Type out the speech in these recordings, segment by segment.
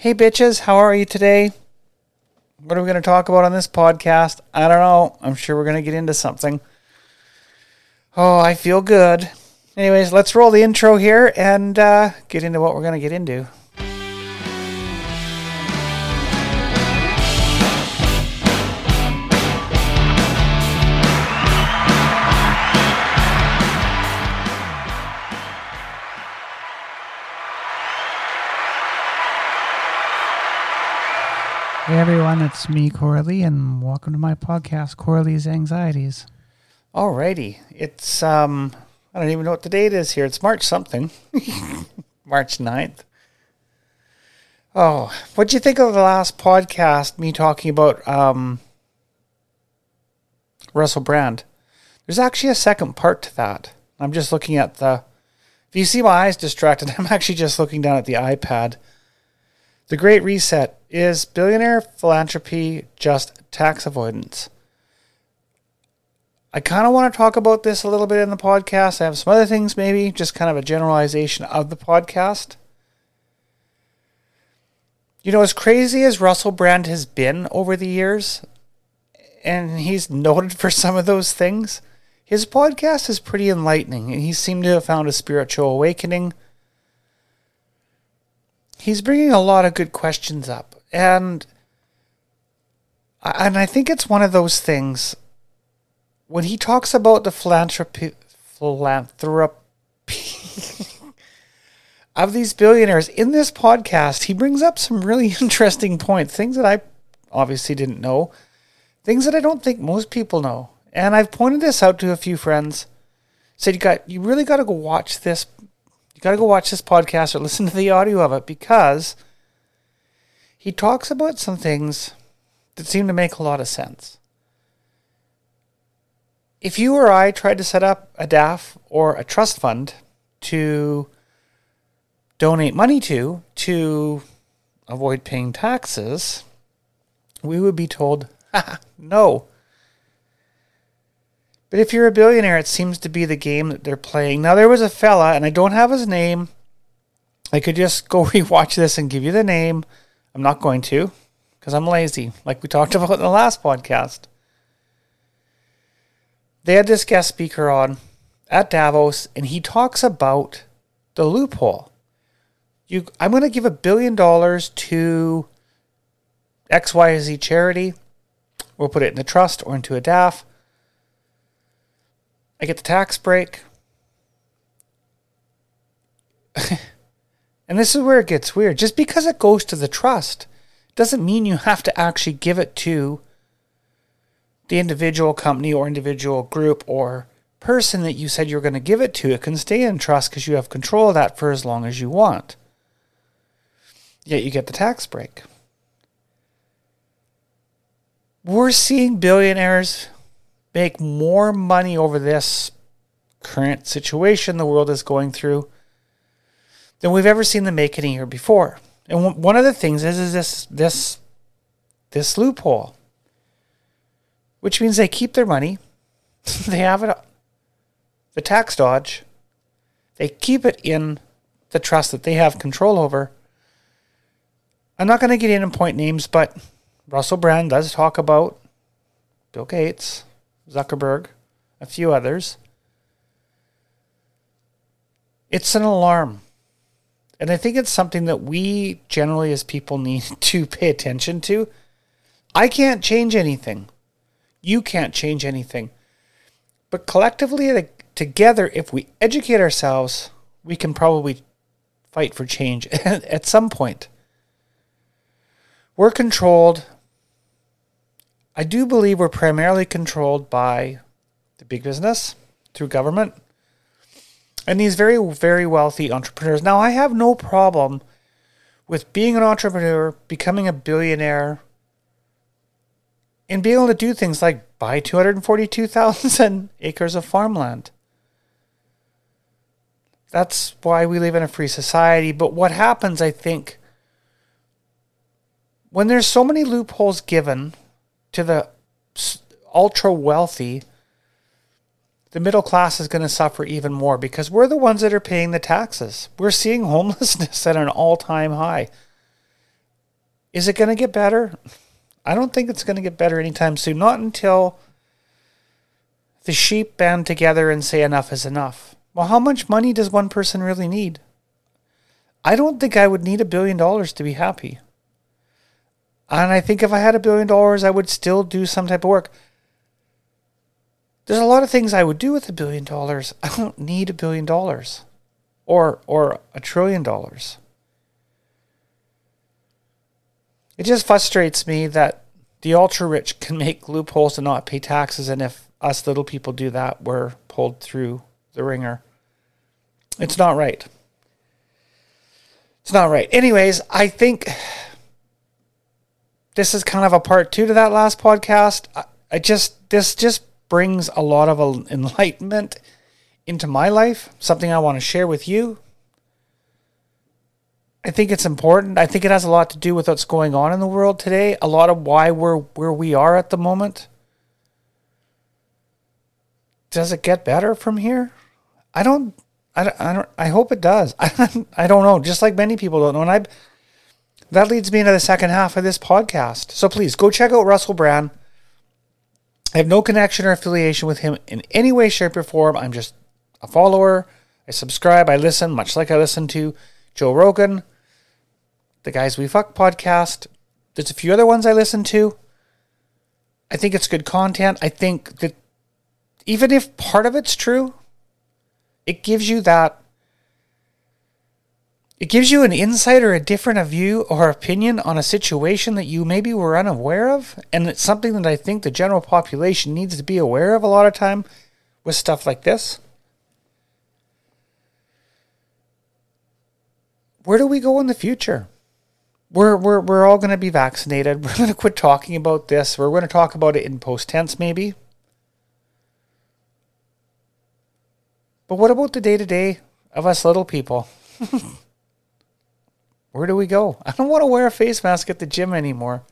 Hey, bitches, how are you today? What are we going to talk about on this podcast? I don't know. I'm sure we're going to get into something. Oh, I feel good. Anyways, let's roll the intro here and uh, get into what we're going to get into. Hey everyone, it's me, Coralie, and welcome to my podcast, Coralie's Anxieties. Alrighty. It's, um, I don't even know what the date is here. It's March something. March 9th. Oh, what'd you think of the last podcast, me talking about um, Russell Brand? There's actually a second part to that. I'm just looking at the. If you see my eyes distracted, I'm actually just looking down at the iPad. The Great Reset is billionaire philanthropy just tax avoidance? I kind of want to talk about this a little bit in the podcast. I have some other things, maybe just kind of a generalization of the podcast. You know, as crazy as Russell Brand has been over the years, and he's noted for some of those things, his podcast is pretty enlightening, and he seemed to have found a spiritual awakening. He's bringing a lot of good questions up and and I think it's one of those things when he talks about the philanthropy philanthropy of these billionaires in this podcast, he brings up some really interesting points, things that I obviously didn't know, things that I don't think most people know. And I've pointed this out to a few friends. Said you got you really got to go watch this. You got to go watch this podcast or listen to the audio of it because he talks about some things that seem to make a lot of sense. If you or I tried to set up a DAF or a trust fund to donate money to to avoid paying taxes, we would be told, no. But if you're a billionaire, it seems to be the game that they're playing. Now, there was a fella, and I don't have his name. I could just go rewatch this and give you the name. I'm not going to because I'm lazy, like we talked about in the last podcast. They had this guest speaker on at Davos, and he talks about the loophole. You, I'm going to give a billion dollars to XYZ charity. We'll put it in a trust or into a DAF. I get the tax break. And this is where it gets weird. Just because it goes to the trust doesn't mean you have to actually give it to the individual company or individual group or person that you said you're going to give it to. It can stay in trust because you have control of that for as long as you want. Yet you get the tax break. We're seeing billionaires make more money over this current situation the world is going through than we've ever seen them make in year before. And one of the things is, is this this this loophole, which means they keep their money, they have it, the tax dodge, they keep it in the trust that they have control over. I'm not going to get in and point names, but Russell Brand does talk about Bill Gates, Zuckerberg, a few others. It's an alarm. And I think it's something that we generally as people need to pay attention to. I can't change anything. You can't change anything. But collectively, together, if we educate ourselves, we can probably fight for change at some point. We're controlled. I do believe we're primarily controlled by the big business through government and these very, very wealthy entrepreneurs. Now, I have no problem with being an entrepreneur, becoming a billionaire, and being able to do things like buy 242,000 acres of farmland. That's why we live in a free society. But what happens, I think, when there's so many loopholes given to the ultra wealthy, the middle class is going to suffer even more because we're the ones that are paying the taxes. We're seeing homelessness at an all time high. Is it going to get better? I don't think it's going to get better anytime soon. Not until the sheep band together and say enough is enough. Well, how much money does one person really need? I don't think I would need a billion dollars to be happy. And I think if I had a billion dollars, I would still do some type of work. There's a lot of things I would do with a billion dollars. I don't need a billion dollars or or a trillion dollars. It just frustrates me that the ultra rich can make loopholes to not pay taxes and if us little people do that, we're pulled through the ringer. It's not right. It's not right. Anyways, I think this is kind of a part two to that last podcast. I, I just this just brings a lot of enlightenment into my life, something I want to share with you. I think it's important. I think it has a lot to do with what's going on in the world today, a lot of why we're where we are at the moment. Does it get better from here? I don't I don't, I don't I hope it does. I, I don't know, just like many people don't know. And I that leads me into the second half of this podcast. So please go check out Russell Brand. I have no connection or affiliation with him in any way, shape, or form. I'm just a follower. I subscribe. I listen, much like I listen to Joe Rogan, the Guys We Fuck podcast. There's a few other ones I listen to. I think it's good content. I think that even if part of it's true, it gives you that it gives you an insight or a different view or opinion on a situation that you maybe were unaware of. And it's something that I think the general population needs to be aware of a lot of time with stuff like this. Where do we go in the future? We're, we're, we're all going to be vaccinated. We're going to quit talking about this. We're going to talk about it in post tense, maybe. But what about the day to day of us little people? Where do we go? I don't want to wear a face mask at the gym anymore.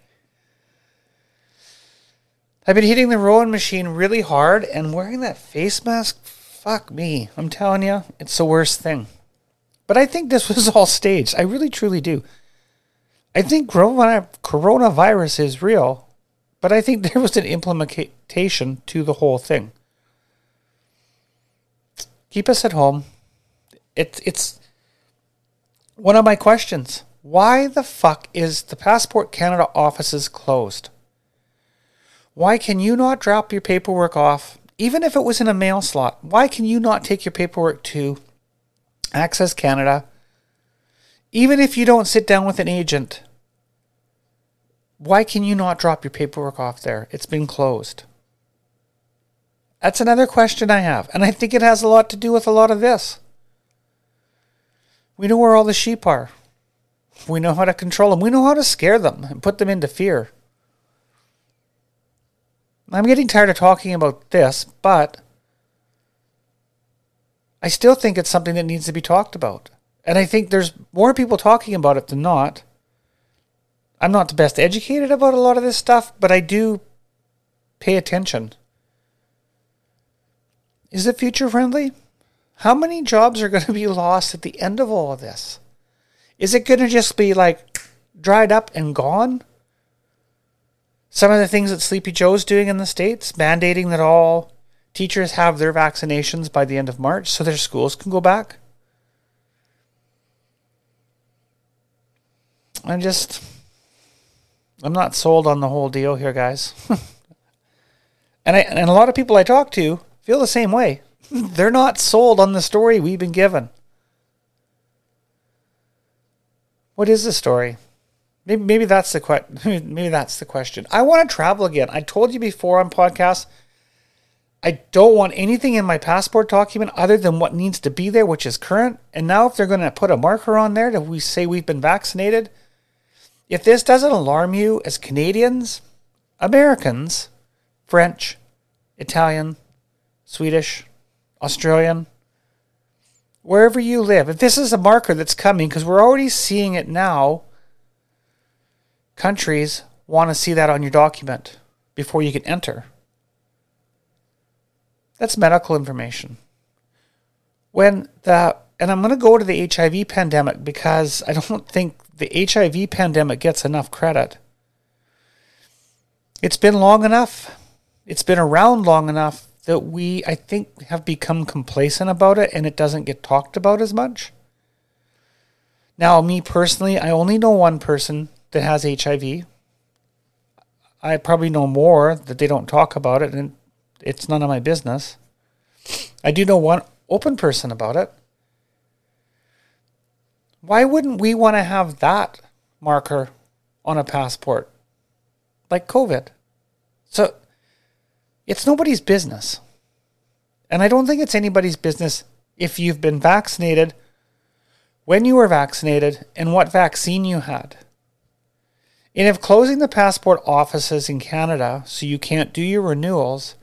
I've been hitting the rowing machine really hard and wearing that face mask, fuck me. I'm telling you, it's the worst thing. But I think this was all staged. I really truly do. I think coronavirus is real, but I think there was an implementation to the whole thing. Keep us at home. It, it's one of my questions why the fuck is the Passport Canada offices closed? Why can you not drop your paperwork off, even if it was in a mail slot? Why can you not take your paperwork to Access Canada, even if you don't sit down with an agent? Why can you not drop your paperwork off there? It's been closed. That's another question I have, and I think it has a lot to do with a lot of this. We know where all the sheep are. We know how to control them. We know how to scare them and put them into fear. I'm getting tired of talking about this, but I still think it's something that needs to be talked about. And I think there's more people talking about it than not. I'm not the best educated about a lot of this stuff, but I do pay attention. Is it future friendly? How many jobs are going to be lost at the end of all of this? Is it going to just be like dried up and gone? Some of the things that Sleepy Joe's doing in the States, mandating that all teachers have their vaccinations by the end of March so their schools can go back. I'm just, I'm not sold on the whole deal here, guys. and I, and a lot of people I talk to feel the same way. They're not sold on the story we've been given. What is the story? Maybe maybe that's the maybe that's the question. I want to travel again. I told you before on podcast. I don't want anything in my passport document other than what needs to be there, which is current. And now, if they're going to put a marker on there that we say we've been vaccinated, if this doesn't alarm you as Canadians, Americans, French, Italian, Swedish, Australian, wherever you live, if this is a marker that's coming, because we're already seeing it now, countries want to see that on your document before you can enter. That's medical information. When the and I'm going to go to the HIV pandemic because I don't think the HIV pandemic gets enough credit. It's been long enough. It's been around long enough that we, I think, have become complacent about it and it doesn't get talked about as much. Now, me personally, I only know one person that has HIV. I probably know more that they don't talk about it, and it's none of my business. I do know one open person about it. Why wouldn't we want to have that marker on a passport? Like COVID. So it's nobody's business. And I don't think it's anybody's business if you've been vaccinated, when you were vaccinated, and what vaccine you had. And if closing the passport offices in Canada so you can't do your renewals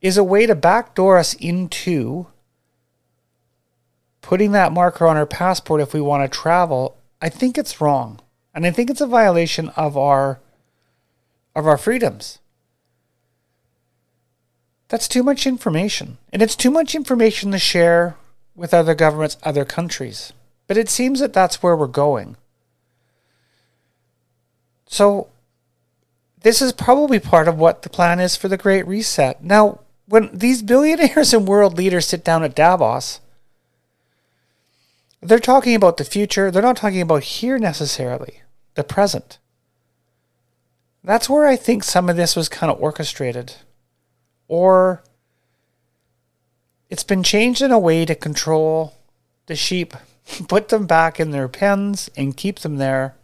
is a way to backdoor us into putting that marker on our passport if we want to travel, I think it's wrong. And I think it's a violation of our of our freedoms. That's too much information. And it's too much information to share with other governments, other countries. But it seems that that's where we're going. So, this is probably part of what the plan is for the Great Reset. Now, when these billionaires and world leaders sit down at Davos, they're talking about the future. They're not talking about here necessarily, the present. That's where I think some of this was kind of orchestrated. Or it's been changed in a way to control the sheep, put them back in their pens and keep them there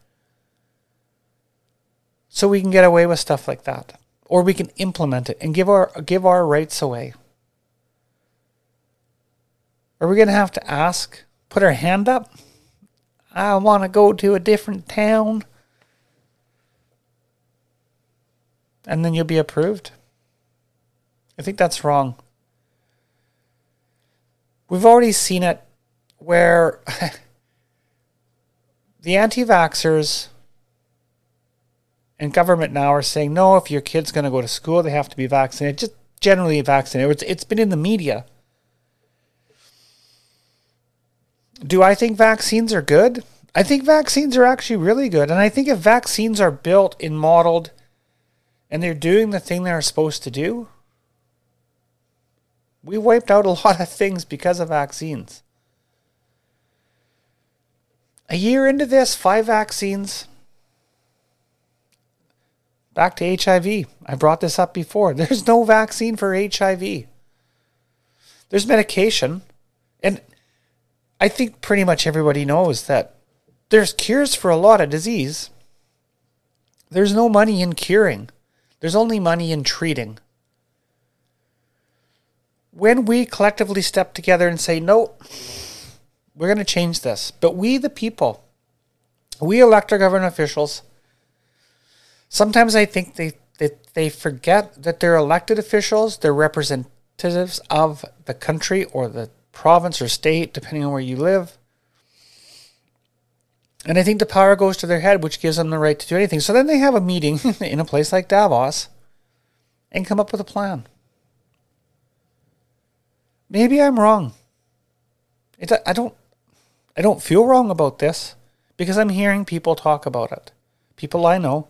so we can get away with stuff like that. Or we can implement it and give our give our rights away. Are we going to have to ask put our hand up? I want to go to a different town. And then you'll be approved i think that's wrong. We've already seen it where the anti-vaxxers and government now are saying no if your kid's going to go to school they have to be vaccinated. Just generally vaccinated. It's, it's been in the media. Do i think vaccines are good? I think vaccines are actually really good. And i think if vaccines are built and modeled and they're doing the thing they're supposed to do we wiped out a lot of things because of vaccines a year into this five vaccines Back to HIV. I brought this up before. There's no vaccine for HIV. There's medication. And I think pretty much everybody knows that there's cures for a lot of disease. There's no money in curing, there's only money in treating. When we collectively step together and say, no, we're going to change this, but we, the people, we elect our government officials sometimes I think they, they, they forget that they're elected officials, they're representatives of the country or the province or state, depending on where you live. And I think the power goes to their head, which gives them the right to do anything. So then they have a meeting in a place like Davos and come up with a plan. Maybe I'm wrong. It, I don't I don't feel wrong about this because I'm hearing people talk about it. People I know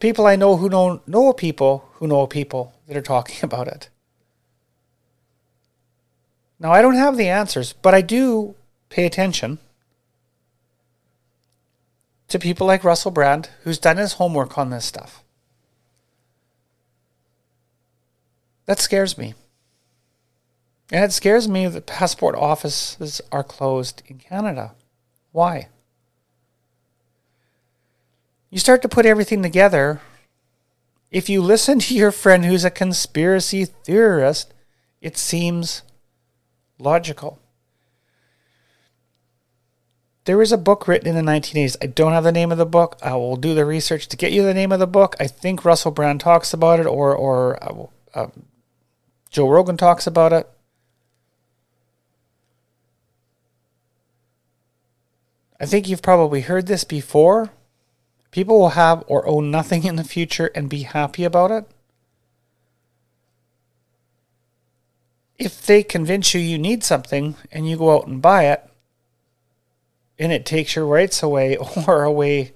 people I know who know know people who know people that are talking about it. Now I don't have the answers, but I do pay attention to people like Russell Brand, who's done his homework on this stuff. That scares me. And it scares me that passport offices are closed in Canada. Why? you start to put everything together. If you listen to your friend who's a conspiracy theorist, it seems logical. There is a book written in the 1980s. I don't have the name of the book. I will do the research to get you the name of the book. I think Russell Brand talks about it, or or uh, uh, Joe Rogan talks about it. I think you've probably heard this before, People will have or own nothing in the future and be happy about it. If they convince you you need something and you go out and buy it, and it takes your rights away or away.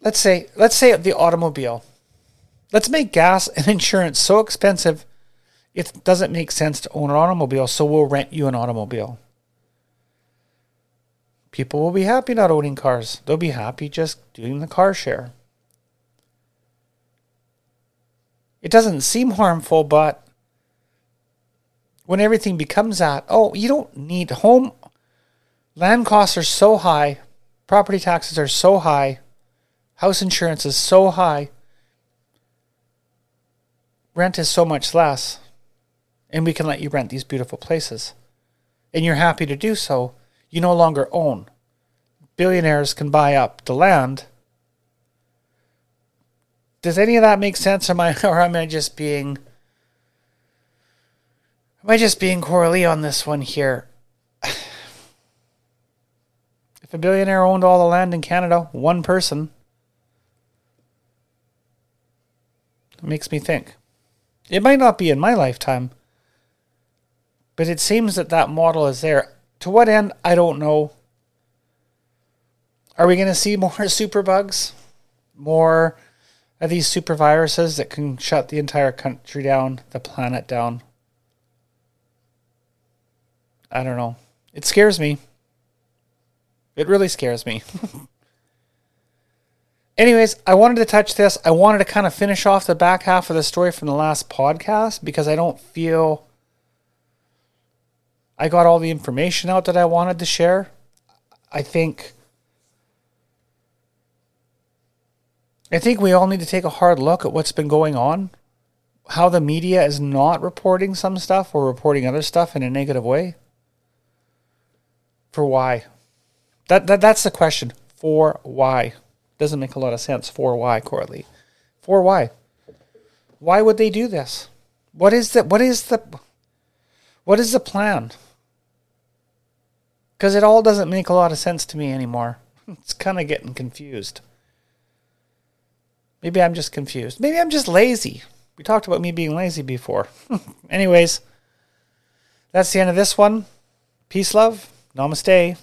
Let's say, let's say the automobile. Let's make gas and insurance so expensive it doesn't make sense to own an automobile, so we'll rent you an automobile. People will be happy not owning cars. They'll be happy just doing the car share. It doesn't seem harmful, but when everything becomes that, oh, you don't need home. Land costs are so high, property taxes are so high, house insurance is so high, rent is so much less, and we can let you rent these beautiful places. And you're happy to do so. You no longer own. Billionaires can buy up the land does any of that make sense? Or am I, or am I just being, am I just being Coralie on this one here? if a billionaire owned all the land in Canada, one person, it makes me think. It might not be in my lifetime, but it seems that that model is there. To what end, I don't know. Are we going to see more superbugs? More of these super viruses that can shut the entire country down, the planet down? I don't know. It scares me. It really scares me. Anyways, I wanted to touch this. I wanted to kind of finish off the back half of the story from the last podcast because I don't feel I got all the information out that I wanted to share. I think I think we all need to take a hard look at what's been going on, how the media is not reporting some stuff or reporting other stuff in a negative way. For why? That, that that's the question. For why? Doesn't make a lot of sense. For why, Coralie? For why? Why would they do this? What is the what is the what is the plan? Because it all doesn't make a lot of sense to me anymore. It's kind of getting confused. Maybe I'm just confused. Maybe I'm just lazy. We talked about me being lazy before. Anyways, that's the end of this one. Peace, love. Namaste.